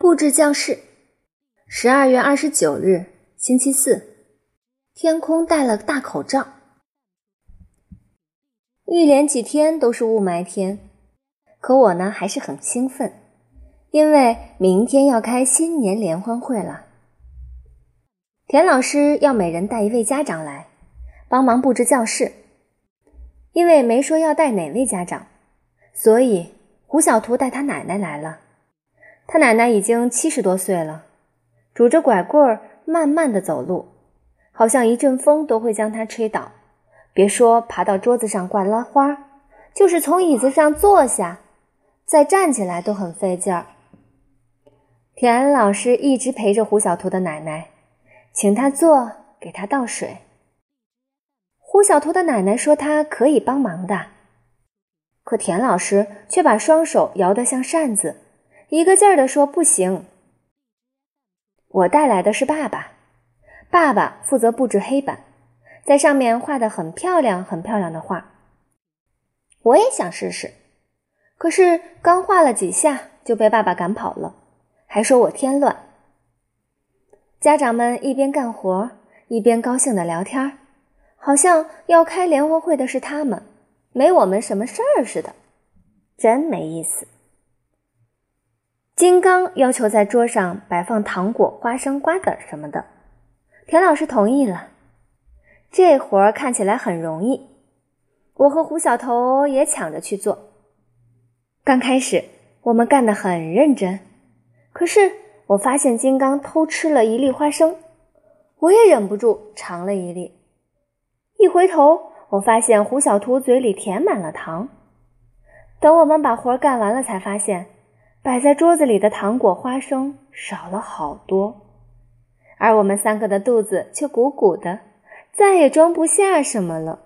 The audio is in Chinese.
布置教室。十二月二十九日，星期四，天空戴了个大口罩。一连几天都是雾霾天，可我呢还是很兴奋，因为明天要开新年联欢会了。田老师要每人带一位家长来，帮忙布置教室。因为没说要带哪位家长，所以胡小图带他奶奶来了。他奶奶已经七十多岁了，拄着拐棍儿慢慢的走路，好像一阵风都会将他吹倒。别说爬到桌子上挂拉花，就是从椅子上坐下，再站起来都很费劲儿。田老师一直陪着胡小图的奶奶，请他坐，给他倒水。胡小图的奶奶说他可以帮忙的，可田老师却把双手摇得像扇子。一个劲儿地说：“不行。”我带来的是爸爸，爸爸负责布置黑板，在上面画的很漂亮、很漂亮的画。我也想试试，可是刚画了几下就被爸爸赶跑了，还说我添乱。家长们一边干活一边高兴的聊天，好像要开联欢会的是他们，没我们什么事儿似的，真没意思。金刚要求在桌上摆放糖果、花生、瓜子什么的，田老师同意了。这活儿看起来很容易，我和胡小头也抢着去做。刚开始我们干得很认真，可是我发现金刚偷吃了一粒花生，我也忍不住尝了一粒。一回头，我发现胡小图嘴里填满了糖。等我们把活干完了，才发现。摆在桌子里的糖果、花生少了好多，而我们三个的肚子却鼓鼓的，再也装不下什么了。